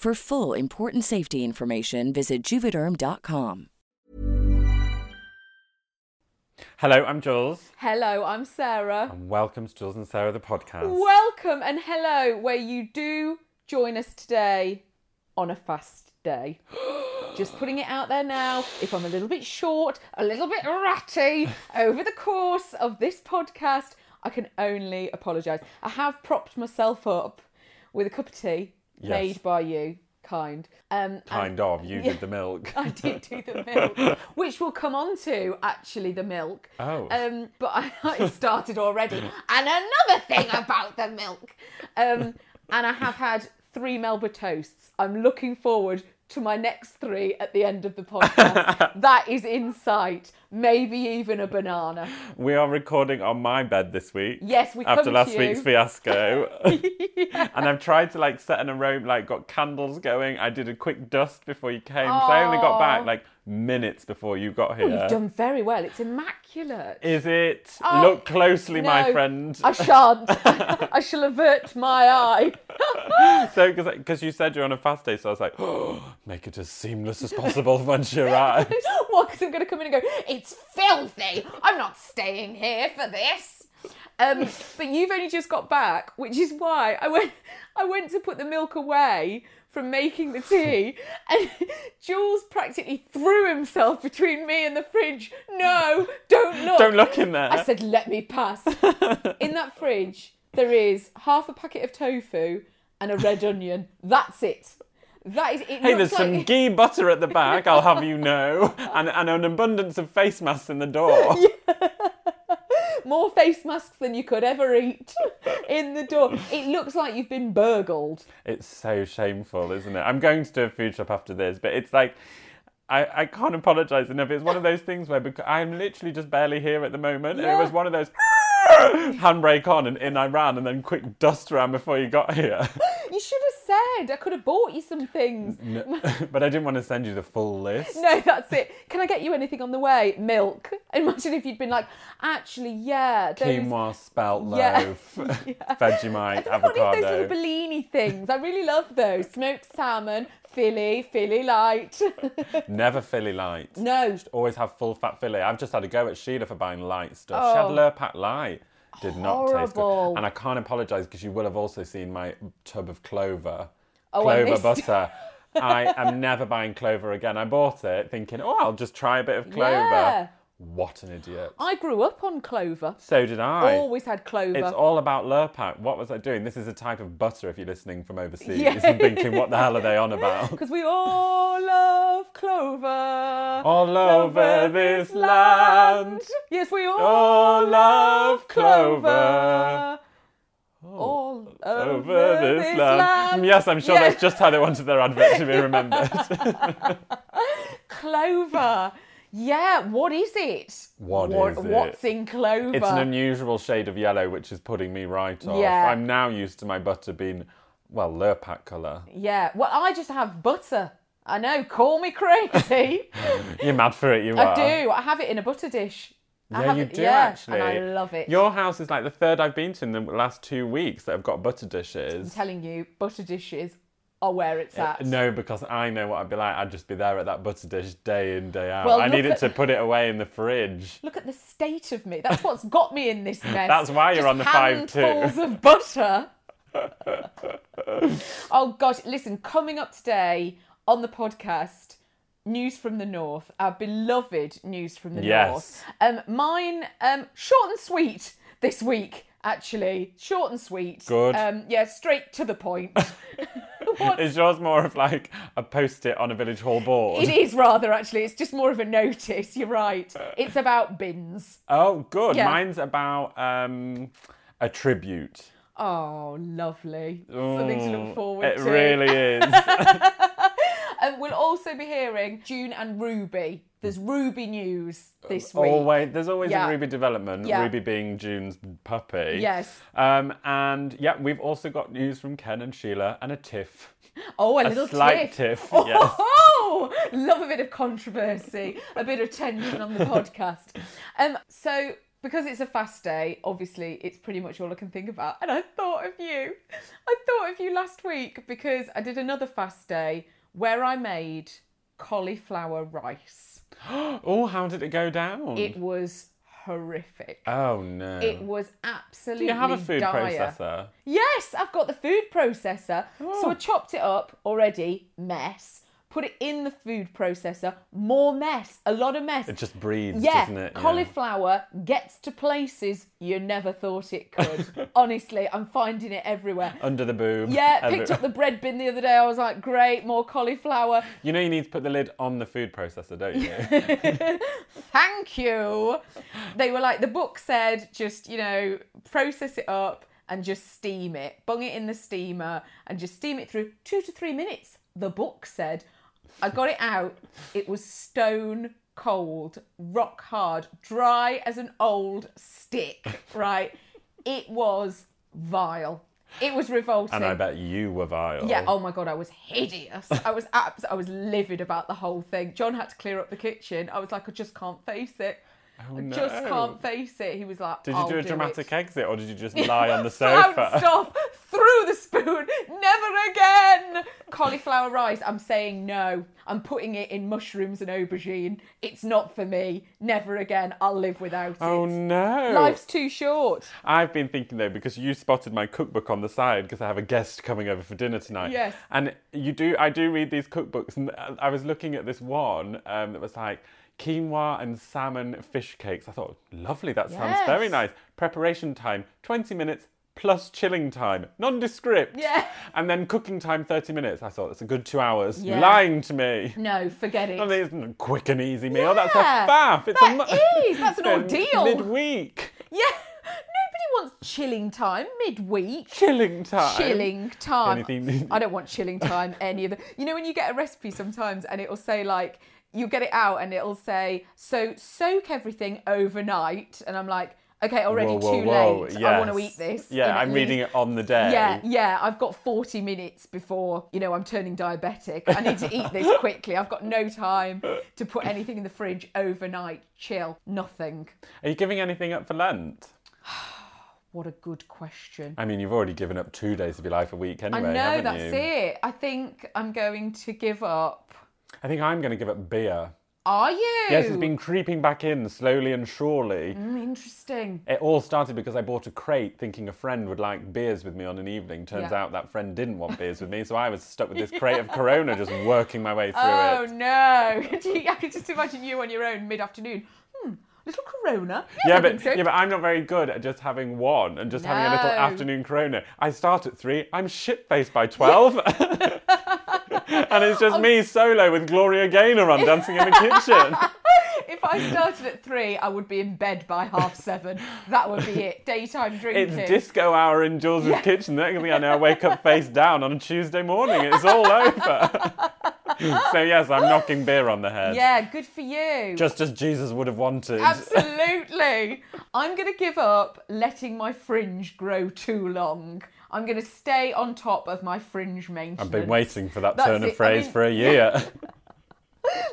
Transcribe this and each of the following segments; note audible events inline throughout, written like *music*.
For full important safety information, visit juvederm.com. Hello, I'm Jules, Hello, I'm Sarah. and welcome to Jules and Sarah, the podcast. Welcome and hello, where you do join us today on a fast day. *gasps* Just putting it out there now. If I'm a little bit short, a little bit ratty *laughs* over the course of this podcast, I can only apologise. I have propped myself up with a cup of tea Yes. made by you, kind. Um, Kind of, you *laughs* did the milk. *laughs* I did do the *laughs* milk, which we'll come on to actually the milk. Oh. Um, but I, I started already. and another thing about the milk. Um, and I have had three Melba toasts. I'm looking forward to my next three at the end of the podcast. *laughs* that is insight. Maybe even a banana. We are recording on my bed this week. Yes, we After last week's fiasco. *laughs* And I've tried to like set an aroma, like got candles going. I did a quick dust before you came. So I only got back like minutes before you got here. You've done very well. It's immaculate. Is it? Oh, Look closely, my friend. I shan't. *laughs* I shall avert my eye. *laughs* So, because you said you're on a fast day, so I was like, oh, *gasps* make it as seamless as possible *laughs* once you arrive. what? Because I'm going to come in and go, it's filthy. I'm not staying here for this. Um, but you've only just got back, which is why I went. I went to put the milk away from making the tea, and *laughs* Jules practically threw himself between me and the fridge. No, don't look. Don't look in there. I said, let me pass. *laughs* in that fridge, there is half a packet of tofu and a red onion. That's it. That is it. Hey, there's looks some ghee butter at the back, I'll have you *laughs* know, and, and an abundance of face masks in the door. More face masks than you could ever eat *laughs* in the door. It looks like you've been burgled. It's so shameful, isn't it? I'm going to do a food shop after this, but it's like. I, I can't apologise enough. It's one of those things where because I'm literally just barely here at the moment. And it was one of those *laughs* handbrake on and in I ran and then quick dust around before you got here. *laughs* You should have said I could have bought you some things. No, *laughs* but I didn't want to send you the full list. No, that's it. Can I get you anything on the way? Milk. *laughs* Imagine if you'd been like, actually, yeah, those. Quinoa, spelt *laughs* Yeah. loaf, Vegemite, I've got those little Bellini things. I really love those. Smoked salmon, Philly, Philly light. Never Philly light. no, Always have full fat Philly. I've just had a go at Sheila for buying light stuff. She had Oh. Lurpak light. Did not taste Horrible. good. And I can't apologise because you will have also seen my tub of clover. Oh, clover missed- butter. I am never buying clover again. I bought it thinking, oh, I'll just try a bit of *laughs* clover. Yeah. What an idiot. I grew up on clover. So did I. Always had clover. It's all about Lurpak. What was I doing? This is a type of butter if you're listening from overseas Yeah. and thinking, what the hell are they on about? *laughs* Because we all love clover. All over this land. Yes, we all, All love clover. All Over, over, this, land. Yes, I'm sure Yeah. that's just how they wanted their advert to be *laughs* remembered. Clover. Yeah, what is it? What is it? What's in clover? It's an unusual shade of yellow, which is putting me right off. Yeah. I'm now used to my butter being, well, Lurpak colour. yeah, well, I just have butter. I know, call me crazy. *laughs* You're mad for it, you are. I are. do. I have it in a butter dish. I Yeah, have you it- do yeah, actually. And I love it. Your house is like the third I've been to in the last two weeks that have got butter dishes. I'm telling you, butter dishes are where it's at. Uh, No, because I know what I'd be like. I'd just be there at that butter dish day in, day out. Well, I needed at- to put it away in the fridge. Look at the state of me. That's what's got me in this *laughs* mess. That's why you're Just on the five two. of butter. *laughs* oh gosh, listen, coming up today on the podcast, news from the north, our beloved news from the Yes. north. Um, mine, um, short and sweet this week. Actually, short and sweet. Good. Um, yeah, straight to the point. *laughs* Is yours more of like a post-it on a village hall board? It is rather actually. It's just more of a notice. You're right. It's about bins. Oh, good. Yeah. Mine's about um, a tribute. Oh, lovely. Something to look Oh, forward it to. It really *laughs* is. *laughs* And we'll also be hearing June and Ruby. There's Ruby news this week. always, there's always Yeah. a Ruby development. Yeah. Ruby being June's puppy. Yes. Um, and yeah, we've also got news from Ken and Sheila and a tiff. Oh, a, A little slight tiff. tiff, Oh, *laughs* love a bit of controversy, a bit of tension on the podcast. Um, so because it's a fast day, obviously it's pretty much all I can think about. And I thought of you. I thought of you last week because I did another fast day where I made cauliflower rice. *gasps* Oh, how did it go down? It was horrific. oh no. It was absolutely Do you have a food dire. processor? Yes, I've got the food processor. Oh. So I chopped it up already, mess. Put it in the food processor, more mess, a lot of mess. It just breathes, yeah, doesn't it? Yeah. cauliflower gets to places you never thought it could. *laughs* Honestly, I'm finding it everywhere. Under the boom. Yeah, picked up the bread bin the other day. I was like, great, more cauliflower. You know you need to put the lid on the food processor, don't you? *laughs* Thank you. They were like, the book said, just, you know, process it up and just steam it. Bung it in the steamer and just steam it through two to three minutes. The book said. I got it out. It was stone cold, rock hard, dry as an old stick, *laughs* right? It was vile. It was revolting. and I bet you were vile. Yeah. Oh my god, I was hideous. I was abs- I was livid about the whole thing. John had to clear up the kitchen. I was like, I just can't face it. Oh, I just can't face it. He was like, Did you "I'll do a do dramatic it." exit or did you just *laughs* lie on the sofa? *laughs* Stop! threw the spoon, never again. Cauliflower rice, I'm saying no. I'm putting it in mushrooms and aubergine. It's not for me. Never again. I'll live without Oh it. Oh no. Life's too short. I've been thinking though because you spotted my cookbook on the side because I have a guest coming over for dinner tonight. Yes. And you do, I do read these cookbooks, and I was looking at this one um, that was like quinoa and salmon fish cakes. I thought, lovely, that sounds very nice. Preparation time, twenty minutes. Plus chilling time, nondescript. Yeah. *laughs* And then cooking time, 30 minutes. I thought that's a good two hours. Yeah. Lying to me. No, forget it. Oh, it's a quick and easy meal. That's a Yeah, faff. It's that a mu- is, *laughs* that's an ordeal. Midweek. Yeah. Nobody wants chilling time midweek. Chilling time. Chilling time. Anything- I don't want chilling time any of it. You know when you get a recipe sometimes and it'll say like you get it out and it'll say so soak everything overnight and I'm like okay already Whoa, whoa, too whoa, late. I want to eat this. Yeah, I'm reading it on the day. Yeah, yeah, I've got 40 minutes before, you know, I'm turning diabetic. I need to eat this *laughs* quickly. I've got no time to put anything in the fridge overnight. Chill. Nothing. Are you giving anything up for Lent? *sighs* What a good question. I mean, you've already given up two days of your life a week anyway. I know, that's you? it. I think I'm going to give up. I think I'm going to give up beer. Are you? Yes, it's been creeping back in slowly and surely. Mm, interesting. It all started because I bought a crate thinking a friend would like beers with me on an evening. Turns Yeah. out that friend didn't want beers with me, so I was stuck with this crate of Corona just working my way through Oh it. Oh no! *laughs* I can just imagine you on your own mid-afternoon. Hmm, little Corona. Yes, Yeah but, so. yeah, but I'm not very good at just having one and just having a little afternoon Corona. I start at three, I'm shit faced by 12. *laughs* *laughs* and it's just me solo with Gloria Gaynor I'm dancing in the kitchen. *laughs* If I started at three, I would be in bed by half seven. That would be it. Daytime drinking. It's disco hour in Jules' kitchen. The next thing I know, I wake up face down on a Tuesday morning. It's all over. *laughs* so yes, I'm knocking beer on the head. Yeah, good for you. Just as Jesus would have wanted. Absolutely. I'm going to give up letting my fringe grow too long. I'm going to stay on top of my fringe maintenance. I've been waiting for that That's turn of it. I phrase mean- for a year. *laughs*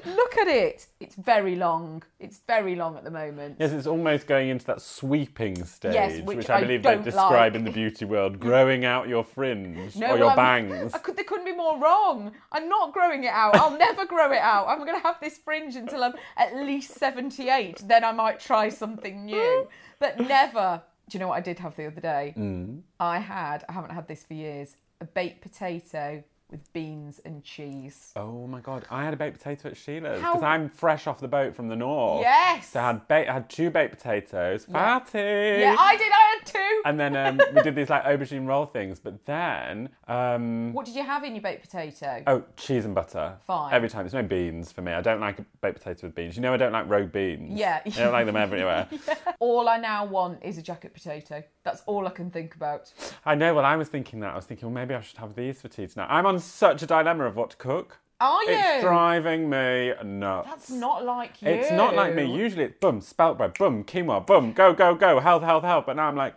Look at it. It's very long. It's very long at the moment. yes, it's almost going into that sweeping stage, Yes, which I I believe they describe like. in the beauty world, *laughs* growing out your fringe No, or your bangs. I could, they couldn't be more wrong. I'm not growing it out. I'll never grow it out. I'm going to have this fringe until I'm at least 78. Then I might try something new. *laughs* But never. Do you know what I did have the other day? Mm. I had, I haven't had this for years, a baked potato with beans and cheese. Oh my god, I had a baked potato at Sheila's because I'm fresh off the boat from the north. Yes. So I had, ba- I had two baked potatoes, fatty. Yeah, I did. I had two. And then um, *laughs* we did these like aubergine roll things, but then um, What did you have in your baked potato? oh cheese and butter. Fine. Every time. There's no beans for me. I don't like a baked potato with beans. You know I don't like rogue beans. Yeah. I don't like them everywhere. *laughs* All I now want is a jacket potato. That's all I can think about. I know. Well, I was thinking that. I was thinking, well, maybe I should have these for tea tonight. I'm on such a dilemma of what to cook. Are you? It's driving me nuts. That's not like you. It's not like me. Usually it's boom, spelt bread, boom, quinoa, boom, go, go, go, health, health, health. But now I'm like,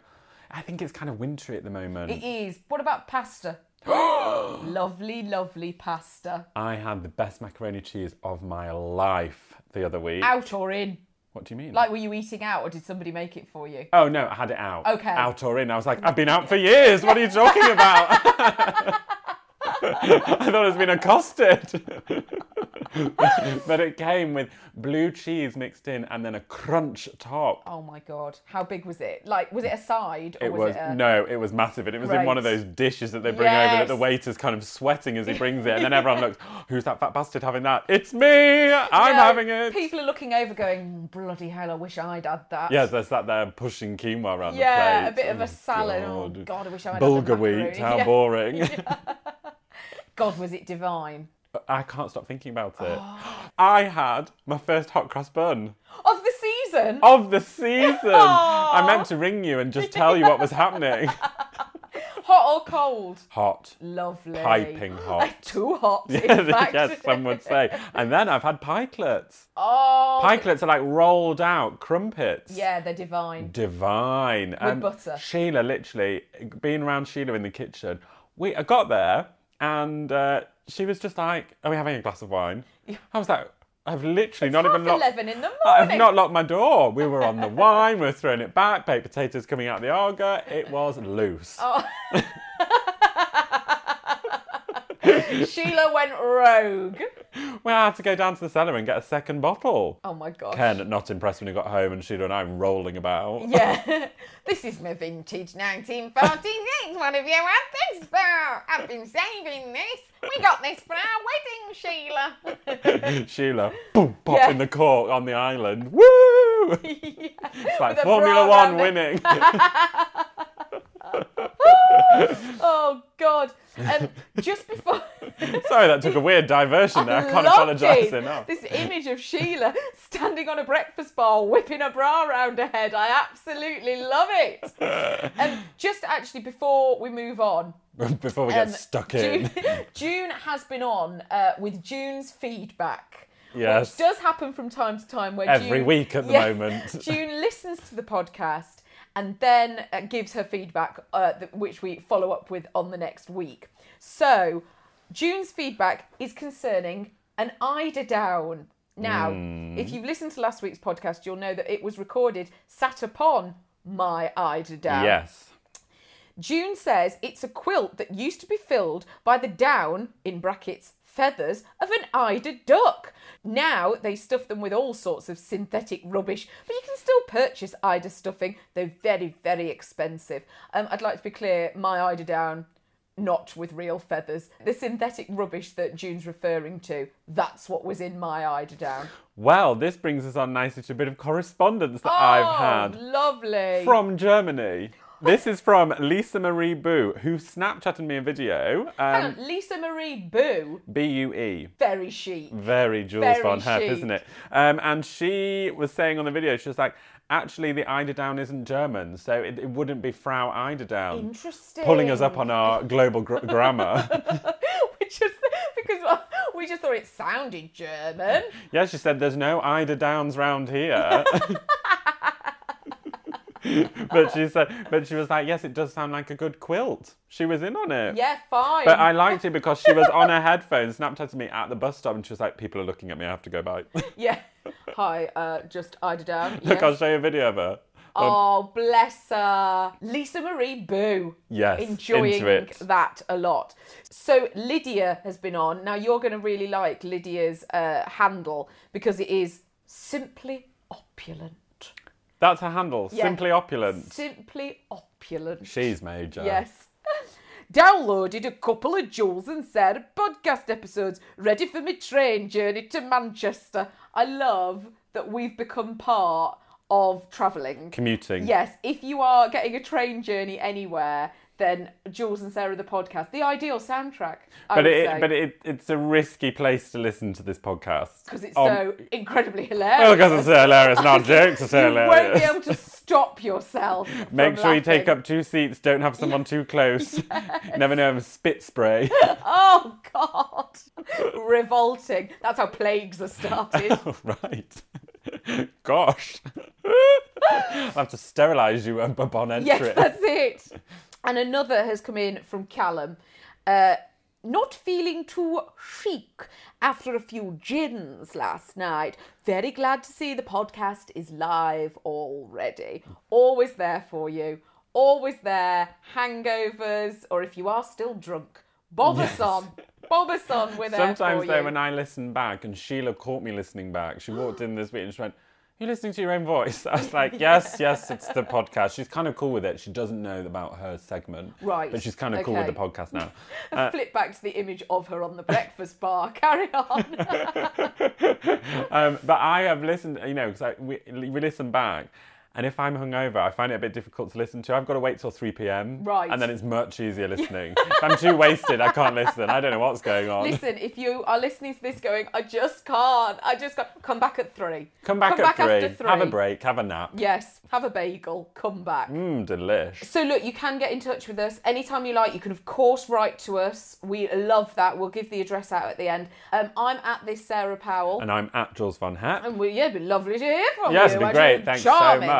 I think it's kind of wintry at the moment. It is. What about pasta? *gasps* lovely, lovely pasta. I had the best macaroni cheese of my life the other week. Out or in? What do you mean? Like, were you eating out or did somebody make it for you? oh no, I had it out. Okay. Out or in. I was like, I've been out for years. What are you talking about? *laughs* *laughs* I thought I was being accosted. *laughs* but it came with blue cheese mixed in and then a crunch top. Oh my god. How big was it? Like, was it a side or It was, was it a. no, it was massive, and it was in one of those dishes that they bring over that the waiter's kind of sweating as he brings it, and then everyone looks, *laughs* "Who's that fat bastard having that? It's me! I'm No, having it." People are looking over going, mm, bloody hell, I wish I'd had that. Yes, they sat there pushing quinoa around Yeah, the a plate. bit of a Oh, salad. Oh god, I wish I had Bulgur had the wheat, how Yeah. boring. God, was it divine. I can't stop thinking about it. Oh. *gasps* *gasps* I had my first hot cross bun Of the season? of the season. *laughs* I meant to ring you and just tell you what was happening. *laughs* Hot or cold? Hot. Lovely. Piping *laughs* hot. Too hot, in yes, some would say. And then I've had pikelets. Oh, Pikelets are like rolled out crumpets. yeah, they're divine. Divine. With butter. Sheila, literally, being around Sheila in the kitchen, we I got there and uh, she was just like, Are we having a glass of wine? I was like, I've literally not Half even locked. eleven in the morning. I've not locked my door. We were on the *laughs* wine, we were throwing it back, baked potatoes coming out of the Aga. It was loose. Oh. *laughs* *laughs* Sheila went rogue. *laughs* Well, I had to go down to the cellar and get a second bottle. Oh my gosh. Ken, not impressed when he got home, and Sheila and I rolling about. Yeah. *laughs* *laughs* this is my vintage 1946. What have you had this for? I've been saving this. We got this for our wedding, Sheila. Sheila, boom, pop Yeah. in the cork on the island. Woo! It's like Formula One winning. Oh God. And just before. *laughs* Sorry, that took a weird diversion there. I can't apologise enough. This image of Sheila standing on a breakfast bar, whipping a bra around her head. I absolutely love it. and just actually before we move on, *laughs* Before we get um, stuck June, in. *laughs* June has been on uh, with June's feedback. Yes. Which does happen from time to time where Every June, week at the Yeah. moment. June listens to the podcast and then uh, gives her feedback, uh, which we follow up with on the next week. So, June's feedback is concerning an eider down. Now, Hmm. if you've listened to last week's podcast, you'll know that it was recorded sat upon my eider down. Yes. June says it's a quilt that used to be filled by the down, in brackets, feathers, of an eider duck. Now they stuff them with all sorts of synthetic rubbish, but you can still purchase eider stuffing, though very, very expensive. Um, I'd like to be clear my eider down, not with real feathers. The synthetic rubbish that June's referring to, that's what was in my eider down. Well, this brings us on nicely to a bit of correspondence that I've Oh, had lovely. from Germany. This is from Lisa Marie Boo, who Snapchatted me a video. Hang Um, on, Lisa Marie Boo, B U E. very chic. Very Jules Very von Hep, chic. isn't it? Um, and she was saying on the video, she was like, actually, the Eiderdown isn't German, so it, it wouldn't be Frau Eiderdown. Interesting. Pulling us up on our global gr- grammar. *laughs* which is because we just thought it sounded German. Yeah, she said there's no Ida Downs round here. *laughs* *laughs* but she said, but she was like, yes, it does sound like a good quilt. She was in on it. Yeah, fine. But I liked it because she was on her headphones, Snapchatted me at the bus stop, and she was like, "People are looking at me. I have to go by." *laughs* Yeah. Hi, uh, just Ida *laughs* down. Look, I'll show you a video of her. Um, Oh, bless her. Lisa Marie Boo. Yes, Enjoying that a lot. So, Lydia has been on. Now, you're going to really like Lydia's uh, handle because it is simply opulent. That's her handle. Yeah. Simply opulent. Simply opulent. She's major. Yes. *laughs* Downloaded a couple of Jules and Sarah podcast episodes ready for my train journey to Manchester. I love that we've become part of travelling. Commuting. Yes, if you are getting a train journey anywhere, then Jules and Sarah the podcast, the ideal soundtrack. I But would it, say, but it, it's a risky place to listen to this podcast because it's Um, so incredibly hilarious. Well, because it's so hilarious, not *laughs* jokes. It's you won't be able to stop yourself. *laughs* Make sure you take up two seats. Don't have someone too close. *laughs* Never know of spit spray. Oh God, revolting. That's how plagues are started. right. Gosh. I'll have to sterilise you upon entry. yes, that's it. And another has come in from Callum. Uh, not feeling too chic after a few gins last night. Very glad to see the podcast is live already. Always there for you. Always there. Hangovers, or if you are still drunk, bob us on. Bob us on. We're there *laughs* Sometimes though, you. when I listen back, and Sheila caught me listening back, she walked in this week and she went, "You listening to your own voice?" I was like, *laughs* "Yes, yes, it's the podcast." She's kind of cool with it. She doesn't know about her segment, Right, But she's kind of cool with the podcast now. *laughs* Uh, Flip back to the image of her on the breakfast *laughs* bar. Carry on. um, but I have listened, you know, because we, we listen back. And if I'm hungover, I find it a bit difficult to listen to. I've got to wait till 3 p.m. Right. And then it's much easier listening. if I'm too wasted, I can't listen. I don't know what's going on. Listen, if you are listening to this going, I just can't, I just can't, come back at three. Come back come at back three, after three. Have a break. Have a nap. Yes, have a bagel, come back. Mmm, delish. So, look, you can get in touch with us anytime you like. You can, of course, write to us. We love that. We'll give the address out at the end. Um, I'm at this Sarah Powell. And I'm at Jules Von Hep. And we, yeah, it'd be lovely to hear from Yes, you. it'd be great. Thanks charming. so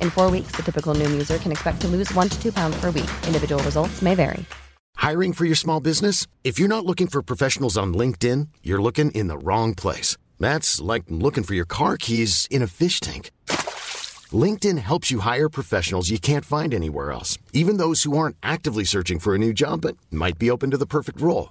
In four weeks, the typical Noom user can expect to lose one to two pounds per week. Individual results may vary. Hiring for your small business? If you're not looking for professionals on LinkedIn, you're looking in the wrong place. That's like looking for your car keys in a fish tank. LinkedIn helps you hire professionals you can't find anywhere else, even those who aren't actively searching for a new job but might be open to the perfect role.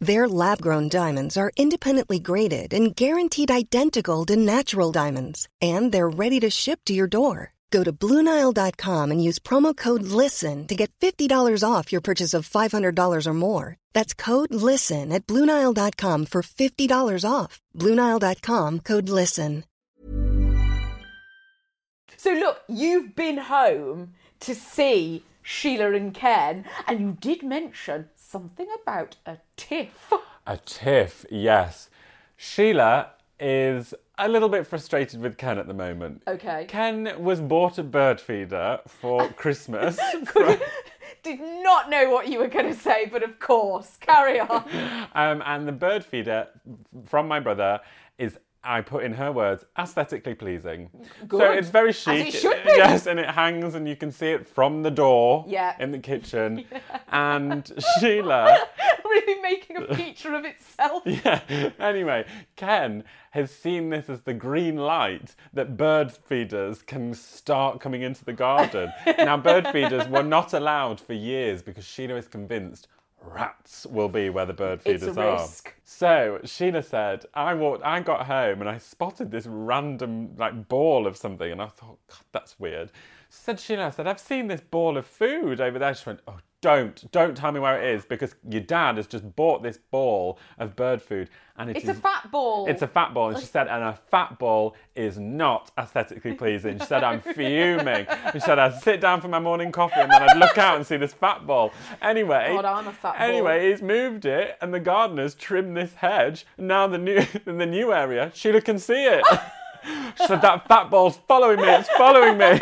Their lab grown diamonds are independently graded and guaranteed identical to natural diamonds, and they're ready to ship to your door. Go to BlueNile.com and use promo code LISTEN to get $50 off your purchase of $500 or more. That's code LISTEN at BlueNile.com for $50 off. BlueNile.com code LISTEN. So look, you've been home to see Sheila and Ken, and you did mention something about a tiff. A tiff, yes. Sheila is a little bit frustrated with Ken at the moment. Okay. Ken was bought a bird feeder for *laughs* Christmas. *laughs* Did not know what you were going to say, but of course, carry on. *laughs* um, and the bird feeder from my brother is I put in her words, aesthetically pleasing. So it's very As chic. it should be. Yes, and it hangs and you can see it from the door Yeah. in the kitchen. *laughs* And *laughs* Sheila, really making a feature of itself. *laughs* yeah, anyway, Ken has seen this as the green light that bird feeders can start coming into the garden. now, bird feeders were not allowed for years because Sheila is convinced rats will be where the bird It's feeders a are. risk. So Sheena said, I walked, I got home and I spotted this random like ball of something, and I thought, God, that's weird. Said Sheila, I said, I've seen this ball of food over there. She went, Oh, don't, don't tell me where it is because your dad has just bought this ball of bird food, and it It's a fat ball. It's a fat ball, and she said, and a fat ball is not aesthetically pleasing. She said, I'm *laughs* fuming. She said, I'd sit down for my morning coffee and then I'd look out and see this fat ball. Anyway, God, I'm a fat ball. anyway, he's moved it, and the gardeners trimmed this hedge. And now the new *laughs* in the new area, Sheila can see it. *laughs* She said, that fat ball's following me. It's following me.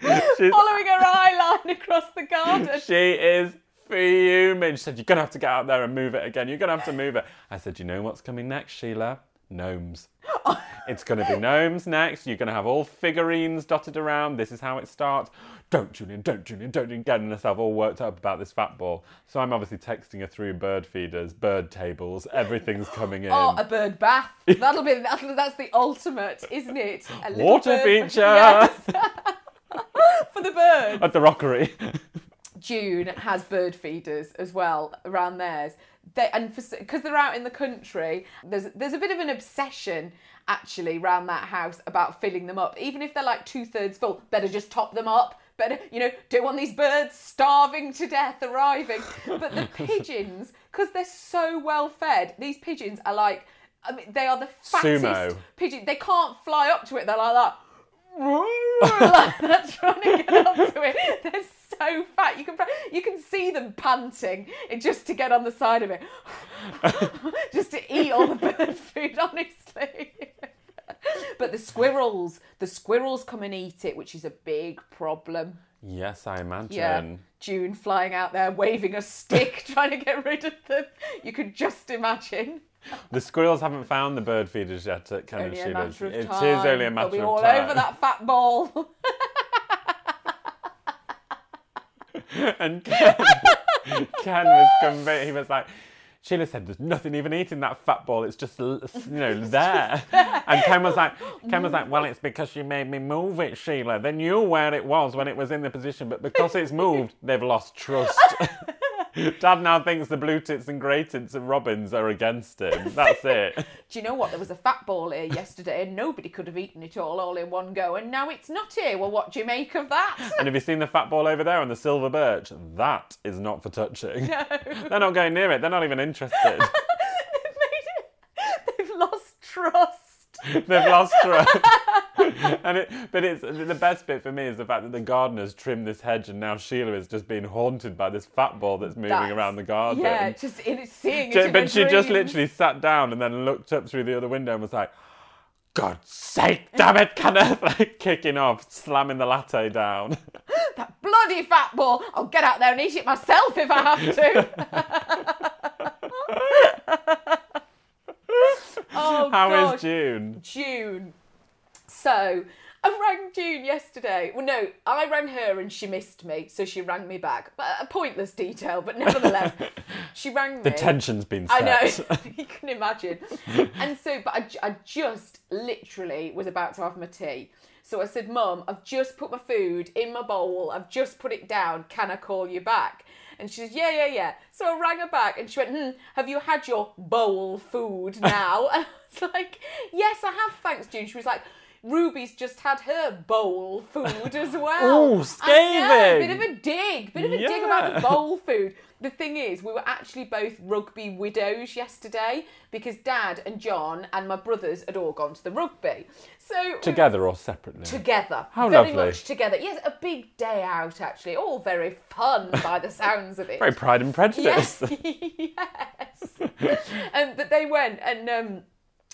*laughs* Following her eye line across the garden. she is fuming. She said, You're going to have to get out there and move it again. You're going to have to move it. I said, You know what's coming next, Sheila? Gnomes. *laughs* it's going to be gnomes next. You're going to have all figurines dotted around. This is how it starts. Don't, Julian, don't, Julian, don't, Julian. Getting herself all worked up about this fat ball. So I'm obviously texting her through bird feeders, bird tables. Everything's coming in. Oh, a bird bath. That'll be that'll, that's the ultimate, isn't it? A Water feature Yes. *laughs* *laughs* For the birds. At the rockery. *laughs* June has bird feeders as well around theirs. They, and because they're out in the country, there's there's a bit of an obsession actually around that house about filling them up. Even if they're like two thirds full, better just top them up. Better, you know, don't want these birds starving to death arriving. But the *laughs* pigeons, because they're so well fed, these pigeons are like, I mean, they are the fattest Sumo. pigeon. They can't fly up to it. They're like that. Like that trying to get up to it. They're so fat. You can you can see them panting just to get on the side of it, *laughs* just to eat all the bird *laughs* food. Honestly. *laughs* But the squirrels, the squirrels come and eat it, which is a big problem. yes, I imagine. Yeah, June flying out there waving a stick, trying to get rid of them. You could just imagine. The squirrels haven't found the bird feeders yet at Ken and Only a Sheila's. matter of It is only a matter They'll be of all time. over that fat ball. *laughs* and Ken, *laughs* Ken was convinced. He was like, Sheila said, "There's nothing even eating that fat ball. It's just you know there." *laughs* And Ken was like, Ken was like, "Well, it's because you made me move it, Sheila. They knew where it was when it was in the position, but because it's moved, they've lost trust." *laughs* Dad now thinks the blue tits and grey tits and robins are against him. That's *laughs* it. Do you know what? There was a fat ball here yesterday, and nobody could have eaten it all, all in one go. And now it's not here. Well, what do you make of that? *laughs* And have you seen the fat ball over there on the silver birch? That is not for touching. No. They're not going near it. They're not even interested. They've made it. They've lost trust. They've lost trust. *laughs* and it, but it's the best bit for me is the fact that the gardeners trimmed this hedge, and now Sheila is just being haunted by this fat ball that's moving That's- around the garden. Yeah, just in it, seeing it. Ju- in her but she just literally sat down and then looked up through the other window and was like, "God's sake, damn it, Kenneth!" *laughs* like kicking off, slamming the latte down. *laughs* that bloody fat ball. I'll get out there and eat it myself if I have to. oh How is. June? June. So I rang June yesterday. Well, no, I rang her and she missed me, so she rang me back. But a pointless detail, but nevertheless, *laughs* she rang me. The tension's been set. I know, *laughs* you can imagine. *laughs* And so, but I, I just literally was about to have my tea. So I said, Mum, I've just put my food in my bowl. I've just put it down. Can I call you back? And she says, Yeah, yeah, yeah. So I rang her back and she went, Hmm, have you had your bowl food now? And I was like, Yes, I have, thanks, June. She was like, Ruby's just had her bowl food as *laughs* well. Ooh, And yeah, scathing. bit of a dig, bit of a dig about the bowl *laughs* food. The thing is, we were actually both rugby widows yesterday because Dad and John and my brothers had all gone to the rugby. So Together or separately? together, How very lovely. much together. Yes, a big day out actually. All very fun *laughs* by the sounds of it. Very Pride and Prejudice. Yes, yes. um, but they went and um,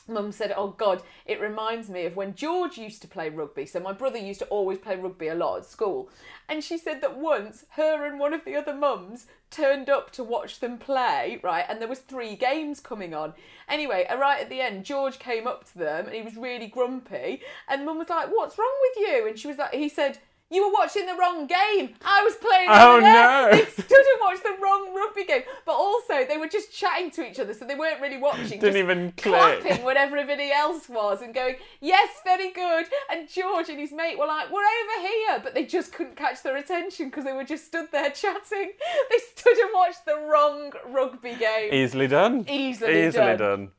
Mum said, "Oh God, it reminds me of when George used to play rugby. So my brother used to always play rugby a lot at school, and she said that once her and one of the other mums turned up to watch them play, right? And there was three games coming on. Anyway, right at the end, George came up to them and he was really grumpy, and Mum was like, "What's wrong with you?" And she was like, he said. You were watching the wrong game. I was playing. Oh, over there." no. They stood and watched the wrong rugby game, but also they were just chatting to each other, so they weren't really watching. Didn't just even click. clapping when everybody else was and going, yes, very good. And George and his mate were like, we're over here. But they just couldn't catch their attention because they were just stood there *laughs* chatting. They stood and watched the wrong rugby game. Easily done. Easily done. Easily done. done.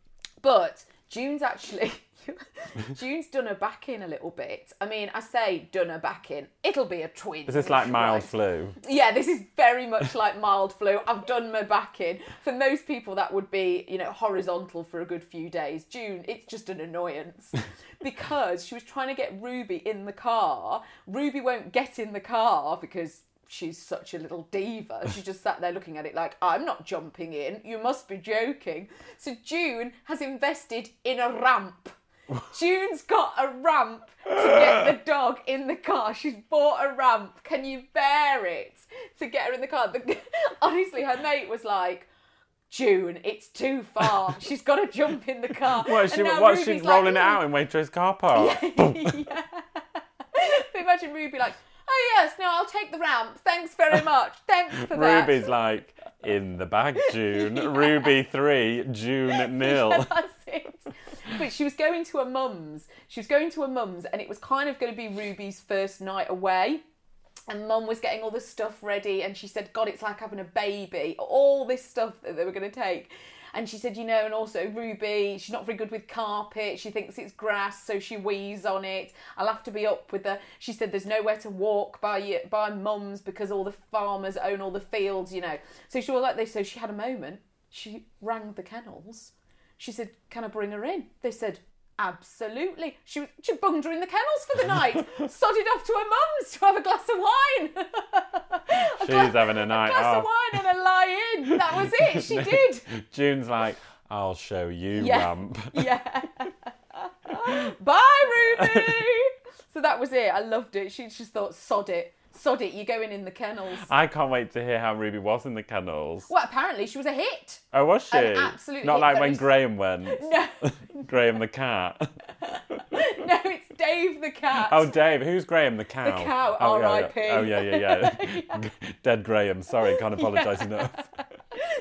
But June's actually. *laughs* June's done her back in a little bit. I mean, I say done her back in. It'll be a twin. Is this like mild right? flu? Yeah, this is very much like mild flu. I've done my back in. For most people, that would be, you know, horizontal for a good few days. June, it's just an annoyance *laughs* because she was trying to get Ruby in the car. Ruby won't get in the car because she's such a little diva. She just sat there looking at it like, I'm not jumping in. You must be joking. So June has invested in a ramp. June's got a ramp to get the dog in the car. She's bought a ramp. Can you bear it to get her in the car? The, *laughs* honestly, her mate was like, June, it's too far. *laughs* She's got to jump in the car. What, she, And now what's she like, rolling it out in Waitrose car park? *laughs* yeah. But imagine Ruby like, oh yes, no, I'll take the ramp. Thanks very much. Thanks for that. Ruby's like, in the bag, June. *laughs* Ruby three, June *laughs* nil. *laughs* That's it. But she was going to her mum's. She was going to her mum's, and it was kind of going to be Ruby's first night away. And mum was getting all the stuff ready, and she said, God, it's like having a baby. All this stuff that they were going to take. And she said, you know, and also Ruby, she's not very good with carpet. She thinks it's grass, so she wheezes on it. I'll have to be up with her. She said, there's nowhere to walk by by mum's because all the farmers own all the fields, you know. So she was like this. So she had a moment. She rang the kennels. She said, can I bring her in? They said, absolutely. She, she bunged her in the kennels for the night. *laughs* Sodded off to her mum's to have a glass of wine. *laughs* She's gla- having a night a glass off. of wine and a lie in. That was it. She *laughs* did. June's like, I'll show you, Yeah. ramp. Yeah. Bye, Ruby. so that was it. I loved it. She just thought, sod it. Sod it. You're going in the kennels. I can't wait to hear how Ruby was in the kennels. Well, apparently she was a hit. Oh, was she? An absolute Not hit. like when Graham went. *laughs* No, *laughs* Graham the cat. *laughs* no, it's Dave the cat. Oh, Dave. Who's Graham the cow? The cow, Oh, yeah, R.I.P.. yeah. Oh, yeah, yeah, yeah. Dead Graham. Sorry, can't apologise enough.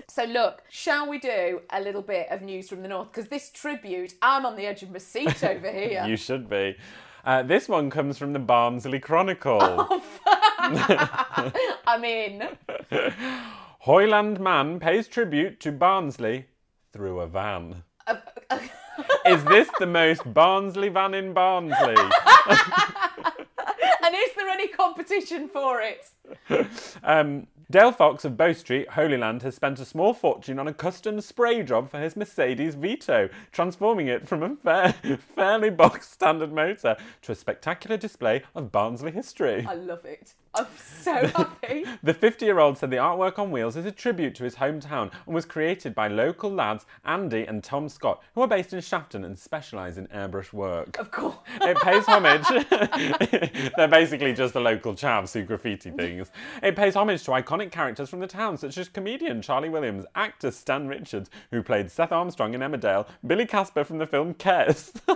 So look, shall we do a little bit of news from the north? Because this tribute, I'm on the edge of my seat over here. You should be. Uh, this one comes from the Barnsley Chronicle. *laughs* I'm in. Hoyland man pays tribute to Barnsley through a van. Uh, *laughs* Is this the most Barnsley van in Barnsley? *laughs* And is there any competition for it? Um, Dale Fox of Bow Street, Hoyland, has spent a small fortune on a custom spray job for his Mercedes Vito, transforming it from a fair, *laughs* fairly box standard motor to a spectacular display of Barnsley history. I love it. I'm so *laughs* happy. The 50 year old said the artwork on wheels is a tribute to his hometown and was created by local lads Andy and Tom Scott, who are based in Shafton and specialise in airbrush work. Of course. It pays *laughs* homage. They're basically just the local chavs who graffiti things. It pays homage to iconic characters from the town, such as comedian Charlie Williams, actor Stan Richards, who played Seth Armstrong in Emmerdale, Billy Casper from the film Kes. *laughs*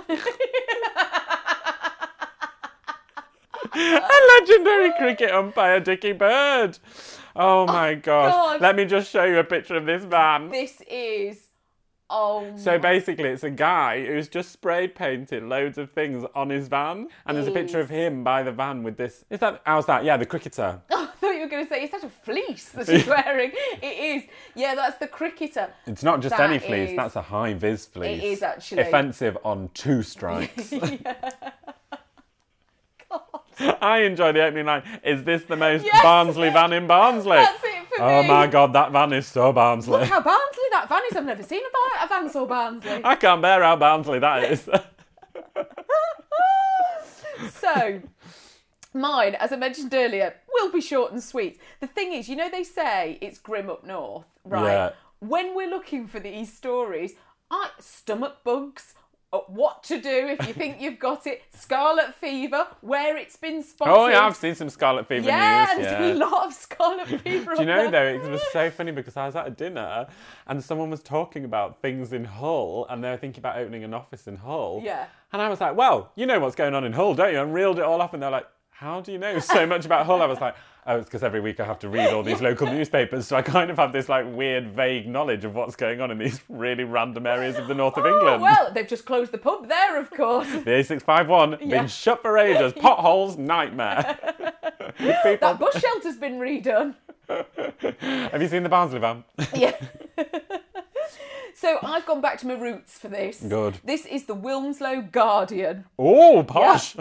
A legendary cricket umpire, Dickie Bird. Oh, oh my gosh. God. Let me just show you a picture of this van. This is. Oh. So basically, it's a guy who's just spray painted loads of things on his van, and there's a picture of him by the van with this. Is that how's that? Yeah, the cricketer. *laughs* You were going to say it's such a fleece that *laughs* she's wearing. It is. Yeah, that's the cricketer. It's not just That any fleece; is- that's a high vis fleece. is actually. offensive on two *laughs* strikes. *laughs* I enjoy the opening line. Is this the most Yes. Barnsley van in Barnsley? That's it for oh me. my god, that van is so Barnsley. Look how Barnsley that van is. I've never seen a, bar- a van so Barnsley. I can't bear how Barnsley that is. So, mine, as I mentioned earlier, will be short and sweet. The thing is, you know, they say it's grim up north, right? Yeah. When we're looking for these stories, I, stomach bugs, uh, what to do if you think you've got it, *laughs* scarlet fever, where it's been spotted. Oh yeah, I've seen some scarlet fever Yeah, news. Yeah, there's a lot of scarlet *laughs* fever. Do you know there. though, it was so funny because I was at a dinner and someone was talking about things in Hull and they were thinking about opening an office in Hull. Yeah. And I was like, well, you know what's going on in Hull, don't you? And reeled it all off and they're like, how do you know so much about Hull? I was like, oh, it's because every week I have to read all these local newspapers, so I kind of have this like weird, vague knowledge of what's going on in these really random areas of the north of Oh, England. well, they've just closed the pub there, of course. *laughs* The A651 Yeah. been shut for ages. *laughs* Potholes, nightmare. *laughs* People, That bus shelter's been redone. have you seen the Barnsley van? Yeah. so I've gone back to my roots for this. Good. This is the Wilmslow Guardian. Oh, posh.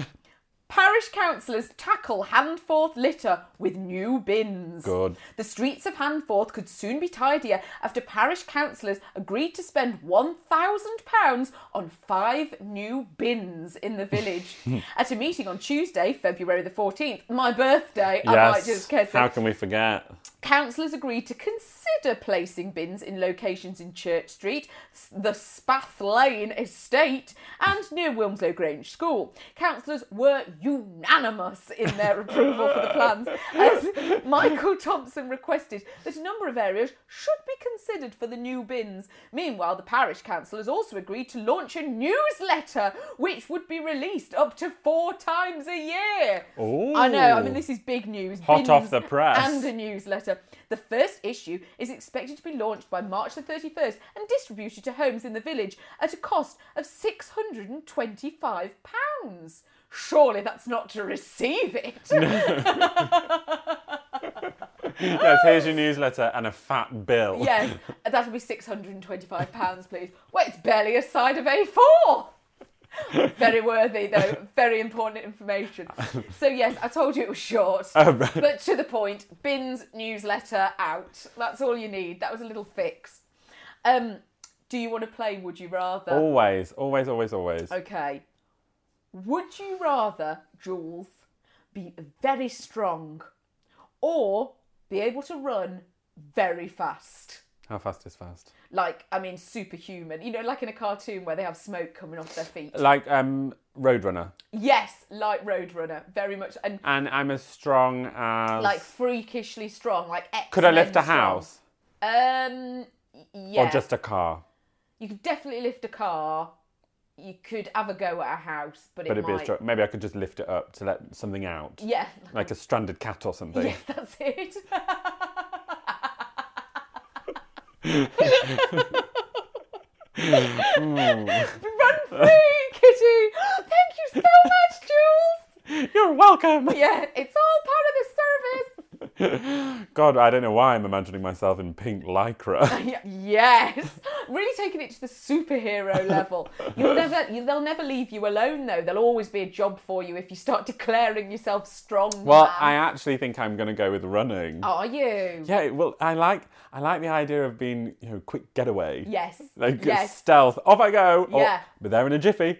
Parish councillors tackle Handforth litter with new bins. Good. The streets of Handforth could soon be tidier after parish councillors agreed to spend £1,000 on five new bins in the village. *laughs* Hmm. At a meeting on Tuesday, February the 14th, my birthday, I might Yes. just care How can we forget? Councillors agreed to consider placing bins in locations in Church Street, the Spath Lane estate, and near Wilmslow Grange School. Councillors were unanimous in their approval for the plans, as *laughs* Michael Thompson requested that a number of areas should be considered for the new bins. Meanwhile, the parish council has also agreed to launch a newsletter which would be released up to four times a year. I know, I mean, this is big news. Hot off the press. And a newsletter. The first issue is expected to be launched by March the 31st and distributed to homes in the village at a cost of £625. Surely that's not to receive it. yes, here's your newsletter and a fat bill. yes, that'll be £625, please. Well, it's barely a side of A4. Very worthy, though. Very important information. So, yes, I told you it was short. Oh, right. But to the point, Bins newsletter out. That's all you need. That was a little fix. Um, do you want to play Would You Rather? Always, always, always, always. Okay. Would you rather, Jules, be very strong or be able to run very fast? How fast is fast? Like, I mean, superhuman. You know, like in a cartoon where they have smoke coming off their feet. Like um, Roadrunner. Yes, like Roadrunner, very much. And And I'm as strong as. like freakishly strong, like X. Could I lift a house? Um, yeah. Or just a car? You could definitely lift a car. You could have a go at a house, but, But it it'd be a might. Maybe I could just lift it up to let something out. Yeah. Like a stranded cat or something. Yes, that's it. Run free, Kitty! Thank you so much, Jules! *laughs* You're welcome! Yeah, it's all part of the service. *laughs* God, I don't know why I'm imagining myself in pink lycra. *laughs* Yes, really taking it to the superhero level. You'll *laughs* never, you, they'll never leave you alone though. There'll always be a job for you if you start declaring yourself strong. well, man. I actually think I'm going to go with running. Are you? Yeah, well, I like I like the idea of being, you know, quick getaway. Yes. Like yes. stealth. Off I go. Or, Yeah. But there in a jiffy.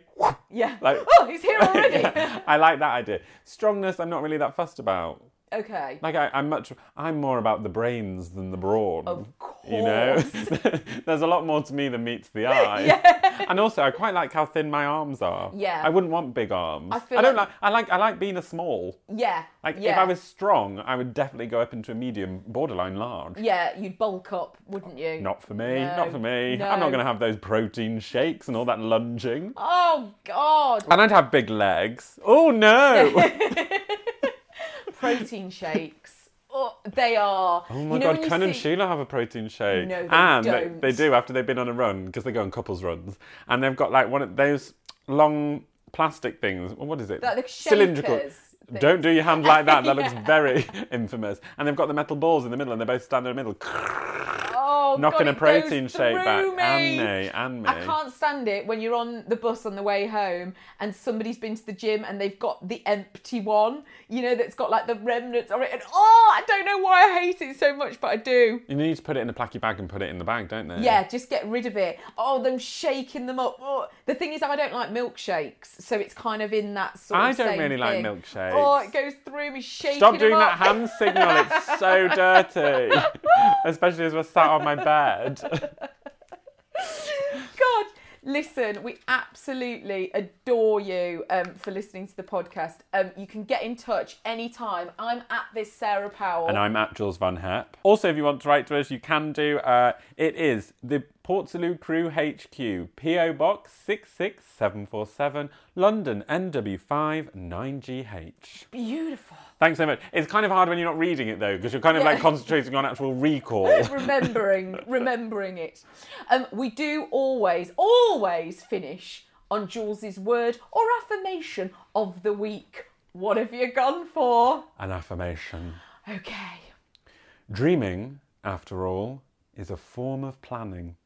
Yeah. Like- oh, he's here already. Yeah, I like that idea. Strongness, I'm not really that fussed about. Okay. Like I, I'm much, I'm more about the brains than the brawn. Of course. You know, *laughs* there's a lot more to me than meets the *laughs* eye. And also, I quite like how thin my arms are. Yeah. I wouldn't want big arms. I feel I don't like- like. I like. I like being a small. Yeah. Like yeah. if I was strong, I would definitely go up into a medium, borderline large. Yeah, you'd bulk up, wouldn't you? Not for me. No, not for me. I'm not going to have those protein shakes and all that lunging. Oh God. And I'd have big legs. Oh no! *laughs* Protein shakes. Oh, they are. Oh my you know god, Ken and Sheila have a protein shake. No, they and don't. They, they do after they've been on a run because they go on couples runs. And they've got like one of those long plastic things. What is it? Like Cylindrical. things. Don't do your hand like that. That looks *laughs* very *laughs* infamous. And they've got the metal balls in the middle and they both stand in the middle. *laughs* Oh, knocking God, a protein shake back. through And me. me, and me. I can't stand it when you're on the bus on the way home and somebody's been to the gym and they've got the empty one, you know, that's got like the remnants of it. And oh, I don't know why I hate it so much, but I do. You need to put it in a placky bag and put it in the bag, don't they? Yeah, just get rid of it. Oh, them shaking them up. Oh. The thing is, I don't like milkshakes, so it's kind of in that sort of. I of don't really like milkshakes. Oh, it goes through me shaking Stop doing that up. hand signal. It's so *laughs* dirty. *laughs* Especially as we're sat on my bed. *laughs* God, Listen, we absolutely adore you um, for listening to the podcast. Um, you can get in touch anytime. I'm at this Sarah Powell. And I'm at Jules Von Hep. Also, if you want to write to us, you can do. Uh, it is the Portslade Crew HQ, PO Box 66747, London NW5 9GH. Beautiful. Thanks so much. It's kind of hard when you're not reading it though, because you're kind of like concentrating on actual recall. *laughs* remembering, remembering it. Um, we do always, always finish on Jules's word or affirmation of the week. What have you gone for? An affirmation. Okay. Dreaming, after all, is a form of planning.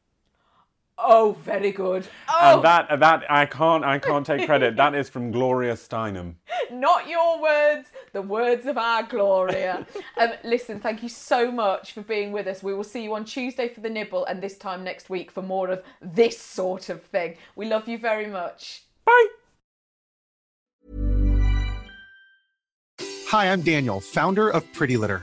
Oh, very good. Oh, And that that I can't I can't take credit. That *laughs* is from Gloria Steinem. not your words, the words of our Gloria. *laughs* um, listen, thank you so much for being with us. We will see you on Tuesday for the nibble and this time next week for more of this sort of thing. We love you very much. Bye. Hi, I'm Daniel, founder of Pretty Litter.